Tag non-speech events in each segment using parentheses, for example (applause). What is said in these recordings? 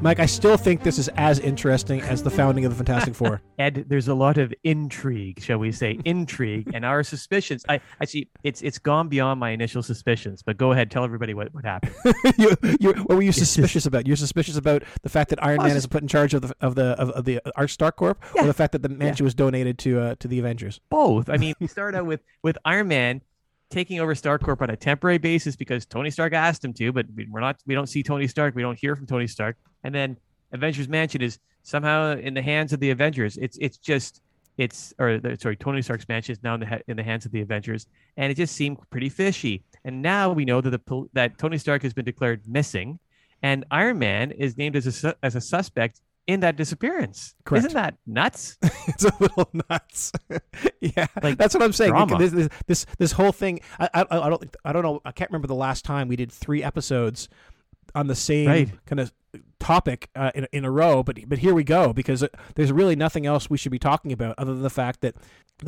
Mike, I still think this is as interesting as the founding of the Fantastic Four. (laughs) Ed, there's a lot of intrigue, shall we say, intrigue, and our suspicions. I actually, it's it's gone beyond my initial suspicions. But go ahead, tell everybody what, what happened. (laughs) you, you, what were you suspicious about? You're suspicious about the fact that Iron Man it's is put in charge of the of the of, of the Arch Stark Corp, Yeah. or the fact that the mansion was donated to uh, to the Avengers. Both. I mean, we start out with with Iron Man taking over Stark Corp on a temporary basis because Tony Stark asked him to, but we- we're not. We don't see Tony Stark. We don't hear from Tony Stark, and then Avengers Mansion is somehow in the hands of the Avengers. It's it's just it's or sorry, Tony Stark's mansion is now in the in the hands of the Avengers, and it just seemed pretty fishy. And now we know that the that Tony Stark has been declared missing, and Iron Man is named as a as a suspect in that disappearance. Correct. Isn't that nuts? (laughs) it's a little nuts. (laughs) yeah, Like, that's what I'm saying. drama. This, this this this whole thing. I, I I don't I don't know. I can't remember the last time we did three episodes on the same Right. kind of topic uh, in in a row. But but here we go because uh, there's really nothing else we should be talking about other than the fact that.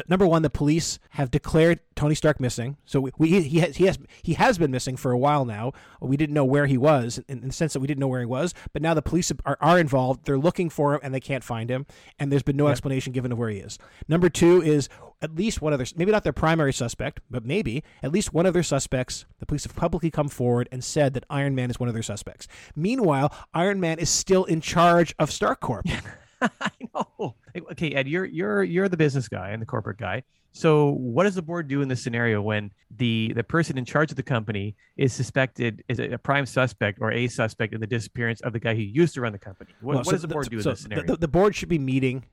Number one, the police have declared Tony Stark missing. So we, we he has he has he has been missing for a while now. We didn't know where he was in, in the sense that we didn't know where he was. But now the police are, are involved. They're looking for him and they can't find him. And there's been no explanation given of where he is. Number two is at least one other, maybe not their primary suspect, but maybe at least one of their suspects. The police have publicly come forward and said that Iron Man is one of their suspects. Meanwhile, Iron Man is still in charge of Stark Corp. (laughs) (laughs) I know. Okay, Ed, you're you're you're the business guy and the corporate guy. So, what does the board do in this scenario when the the person in charge of the company is suspected is a prime suspect or a suspect in the disappearance of the guy who used to run the company? What, Well, what so does the th- board do in so this scenario? The, the board should be meeting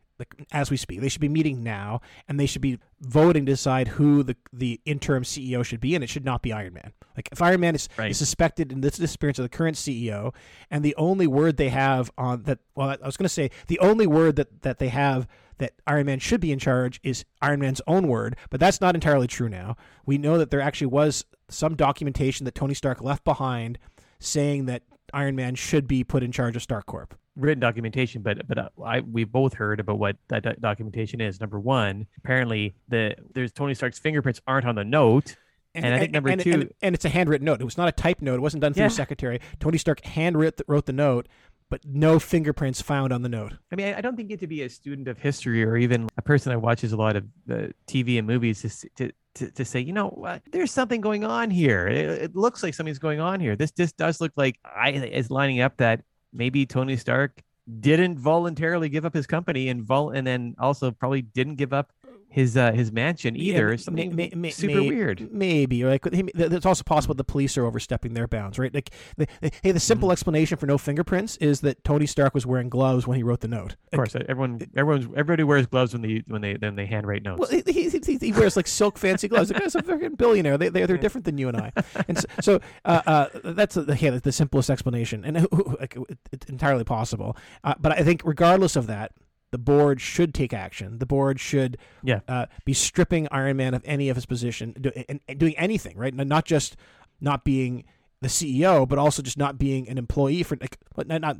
as we speak. They should be meeting now, and they should be voting to decide who the the interim CEO should be, and it should not be Iron Man. Like if Iron Man is, Right. is suspected in this disappearance of the current CEO, and the only word they have on that, well, I was going to say the only word that that they have that Iron Man should be in charge is Iron Man's own word, but that's not entirely true now. We know that there actually was some documentation that Tony Stark left behind saying that Iron Man should be put in charge of Stark Corp. written documentation, but but uh, I we both heard about what that doc- documentation is. Number one, apparently the there's Tony Stark's fingerprints aren't on the note. And I think number and, two- and, and it's a handwritten note. It was not a typed note. It wasn't done through Yeah. a secretary. Tony Stark handwrote wrote the note, but no fingerprints found on the note. I mean, I don't think you to be a student of history or even a person that watches a lot of uh, TV and movies to, to, to, to say, you know, what, there's something going on here. It, it looks like something's going on here. This this does look like I is lining up that maybe Tony Stark didn't voluntarily give up his company and vol- and then also probably didn't give up his uh, his mansion either. Yeah, Something may- may- super may- weird. Maybe like it's also possible the police are overstepping their bounds, right? Like, the, the- hey, the simple Mm-hmm. explanation for no fingerprints is that Tony Stark was wearing gloves when he wrote the note. Of course, everyone everyone's everybody wears gloves when they when they then they handwrite notes. Well, he, he, he, wears like silk fancy gloves. The guy's a fucking billionaire. They, they, they're different than you and I. And so, so uh, uh, that's the, yeah, the simplest explanation. And like, it's entirely possible. Uh, but I think regardless of that, the board should take action. The board should Yeah. uh, be stripping Iron Man of any of his position do, and, and doing anything, right? Not just not being the CEO, but also just not being an employee for like, not, not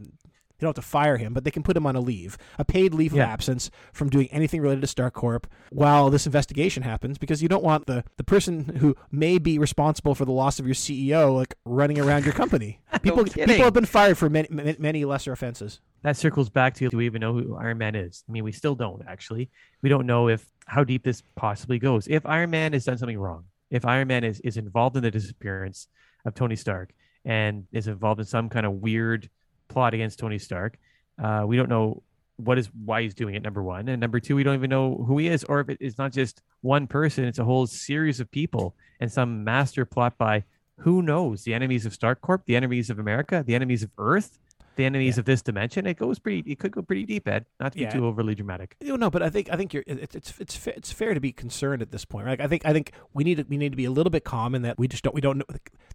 they don't have to fire him, but they can put him on a leave, a paid leave Yeah. of absence from doing anything related to Stark Corp while this investigation happens, because you don't want the the person who may be responsible for the loss of your CEO like running around your company. (laughs) People kidding. people have been fired for many many, many lesser offenses. That circles back to do we even know who Iron Man is? I mean, we still don't actually. We don't know if how deep this possibly goes. If Iron Man has done something wrong, if Iron Man is, is involved in the disappearance of Tony Stark and is involved in some kind of weird plot against Tony Stark, uh, we don't know what is why he's doing it. Number one, and number two, we don't even know who he is, or if it is not just one person; it's a whole series of people and some master plot by who knows the enemies of Stark Corp, the enemies of America, the enemies of Earth the enemies of this dimension. It goes pretty. It could go pretty deep, Ed. Not to be Yeah. too overly dramatic. You know, no, but I think I think you're it's it's it's fair, it's fair to be concerned at this point, right? I think I think we need to we need to be a little bit calm in that we just don't we don't know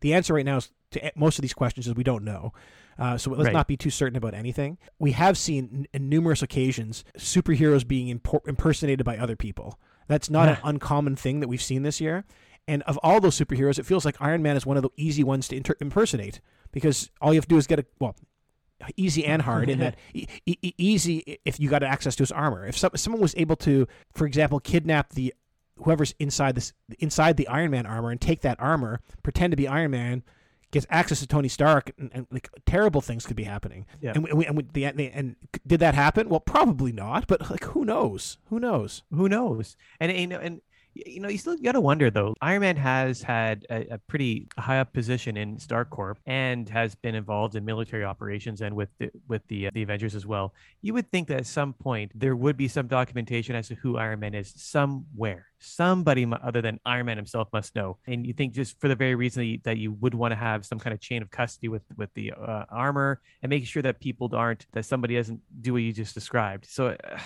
the answer right now is to most of these questions is we don't know. Uh, so let's Right. not be too certain about anything. We have seen n- in numerous occasions superheroes being impor- impersonated by other people. That's not an uncommon thing that we've seen this year. And of all those superheroes, it feels like Iron Man is one of the easy ones to inter- impersonate because all you have to do is get a well, easy and hard in (laughs) that e- e- easy if you got access to his armor. If some, someone was able to, for example, kidnap the whoever's inside this inside the Iron Man armor and take that armor, pretend to be Iron Man, gets access to Tony Stark, and, and like terrible things could be happening. Yeah. And, we, and, we, the, and, and did that happen? Well, probably not. But like, who knows? Who knows? Who knows? And and and you know, you still got to wonder though. Iron Man has had a, a, pretty high up position in Stark Corp and has been involved in military operations and with the, with the uh, the Avengers as well. You would think that at some point there would be some documentation as to who Iron Man is somewhere. Somebody other than Iron Man himself must know. And you think just for the very reason that you, that you would want to have some kind of chain of custody with with the uh, armor and making sure that people aren't that somebody doesn't do what you just described. So. Uh,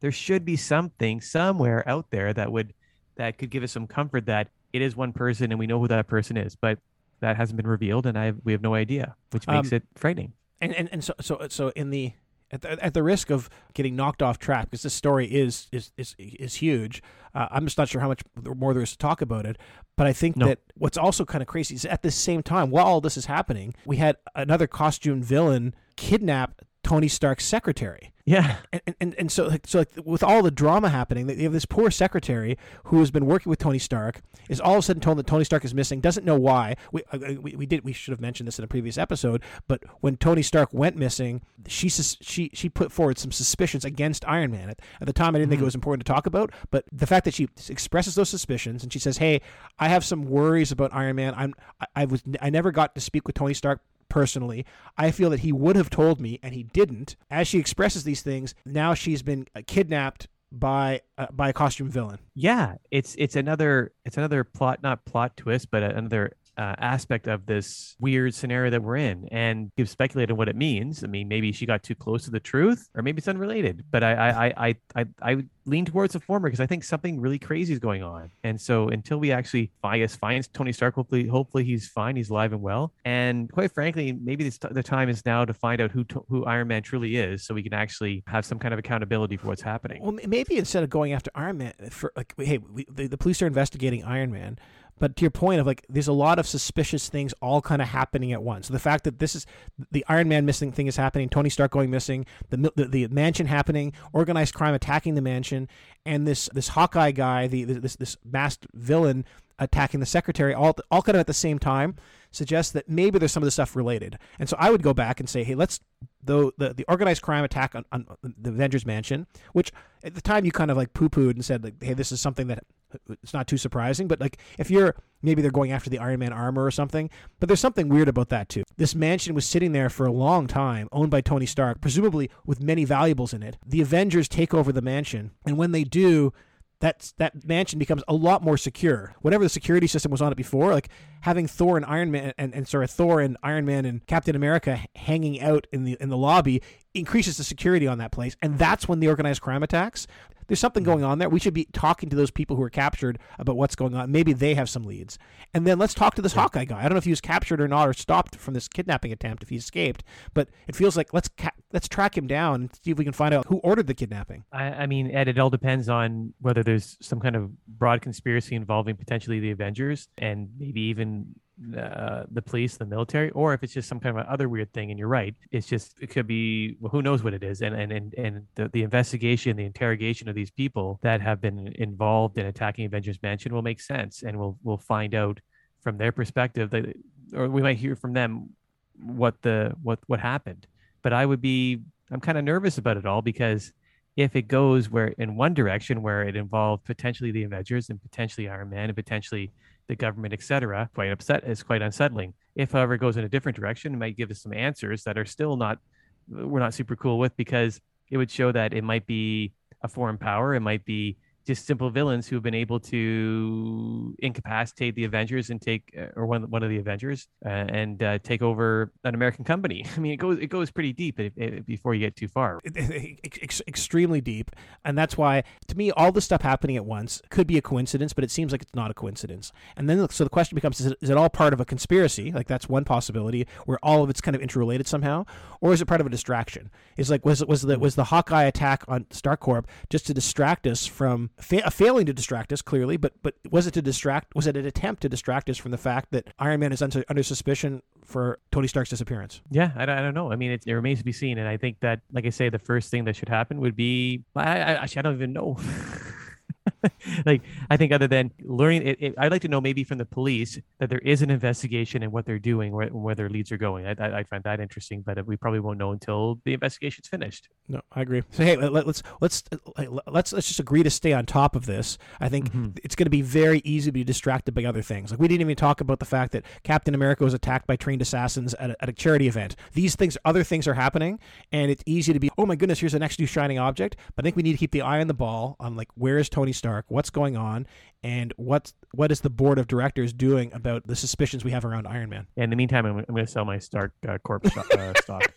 there should be something somewhere out there that would that could give us some comfort that it is one person and we know who that person is, but that hasn't been revealed and I we have no idea, which makes um, it frightening. And, and and so so so in the at the, at the risk of getting knocked off track because this story is is is is huge. Uh, I'm just not sure how much more there is to talk about it, but I think no. that what's also kind of crazy is at the same time while all this is happening, we had another costume villain kidnap Tony Stark's secretary. Yeah, and and, and so like, so like with all the drama happening, you have this poor secretary who has been working with Tony Stark is all of a sudden told that Tony Stark is missing, doesn't know why. We, uh, uh, we, we did we should have mentioned this in a previous episode, but when Tony Stark went missing, she she she put forward some suspicions against Iron Man. At, at the time, I didn't mm-hmm. think it mm-hmm. was important to talk about, but the fact that she expresses those suspicions and she says, "Hey, I have some worries about Iron Man. I'm I, I was I never got to speak with Tony Stark personally. I feel that he would have told me, and he didn't. As she expresses these things, now she's been uh, kidnapped by uh, by a costume villain. Yeah, it's it's another it's another plot not plot twist, but another uh, aspect of this weird scenario that we're in and you've speculated what it means. I mean, maybe she got too close to the truth or maybe it's unrelated, but I, I, I, I, I lean towards the former because I think something really crazy is going on. And so until we actually I guess find Tony Stark, hopefully, hopefully he's fine. He's alive and well. And quite frankly, maybe this, the time is now to find out who, who Iron Man truly is so we can actually have some kind of accountability for what's happening. Well, maybe instead of going after Iron Man for like, hey, we, the, the police are investigating Iron Man but to your point of like, there's a lot of suspicious things all kind of happening at once. The fact that this is the Iron Man missing thing is happening, Tony Stark going missing, the, the, the mansion happening, organized crime attacking the mansion, and this this Hawkeye guy, the this this masked villain attacking the secretary, all all kind of at the same time, suggests that maybe there's some of the stuff related. And so I would go back and say, hey, let's though the, the organized crime attack on, on the Avengers mansion, which at the time you kind of like poo pooed and said like, hey, this is something that it's not too surprising. But like if you're maybe they're going after the Iron Man armor or something, but there's something weird about that too. This mansion was sitting there for a long time, owned by Tony Stark, presumably with many valuables in it. The Avengers take over the mansion, and when they do, that that mansion becomes a lot more secure. Whatever the security system was on it before, like having Thor and Iron Man and, and sorry Thor and Iron Man and Captain America hanging out in the in the lobby increases the security on that place, and that's when the organized crime attacks there's something going on there. We should be talking to those people who are captured about what's going on. Maybe they have some leads. And then let's talk to this yeah. Hawkeye guy. I don't know if he was captured or not or stopped from this kidnapping attempt if he escaped, but it feels like let's ca- let's track him down and see if we can find out who ordered the kidnapping. I, I mean, Ed, it all depends on whether there's some kind of broad conspiracy involving potentially the Avengers and maybe even uh, the police, the military, or if it's just some kind of other weird thing. And you're right, it's just it could be well, who knows what it is. And and and and the, the investigation, the interrogation of these people that have been involved in attacking Avengers Mansion will make sense, and we'll we'll find out from their perspective that, or we might hear from them what the what what happened. But I would be I'm kind of nervous about it all because if it goes where in one direction where it involved potentially the Avengers and potentially Iron Man and potentially the government, etc., quite upset is quite unsettling. If, however, it goes in a different direction, it might give us some answers that are still not we're not super cool with because it would show that it might be a foreign power, it might be just simple villains who have been able to incapacitate the Avengers and take, uh, or one one of the Avengers, uh, and uh, take over an American company. (laughs) I mean, it goes it goes pretty deep if, if, before you get too far. Ex- extremely deep, and that's why to me all this stuff happening at once could be a coincidence, but it seems like it's not a coincidence. And then so the question becomes: Is it, is it all part of a conspiracy? Like that's one possibility where all of it's kind of interrelated somehow, or is it part of a distraction? Is like was was the was the Hawkeye attack on Stark Corp just to distract us from fa- failing to distract us clearly, but but was it to distract? Was it an attempt to distract us from the fact that Iron Man is under, under suspicion for Tony Stark's disappearance? Yeah, I, I don't know. I mean, it, it, remains to be seen, and I think that, like I say, the first thing that should happen would be I, I actually I don't even know. (laughs) (laughs) like I think other than learning, it, it, I'd like to know maybe from the police that there is an investigation and what they're doing, where, where their leads are going. I, I, I find that interesting, but we probably won't know until the investigation's finished. No, I agree. So hey, let, us let's let's let's just agree to stay on top of this. I think mm-hmm. it's going to be very easy to be distracted by other things. Like we didn't even talk about the fact that Captain America was attacked by trained assassins at a, at a charity event. These things, other things are happening, and it's easy to be, oh my goodness, here's the next new shining object. But I think we need to keep the eye on the ball on like where is Tony Stark, what's going on, and what what is the board of directors doing about the suspicions we have around Iron Man. In the meantime, I'm, I'm going to sell my Stark uh, Corp uh, (laughs) stock.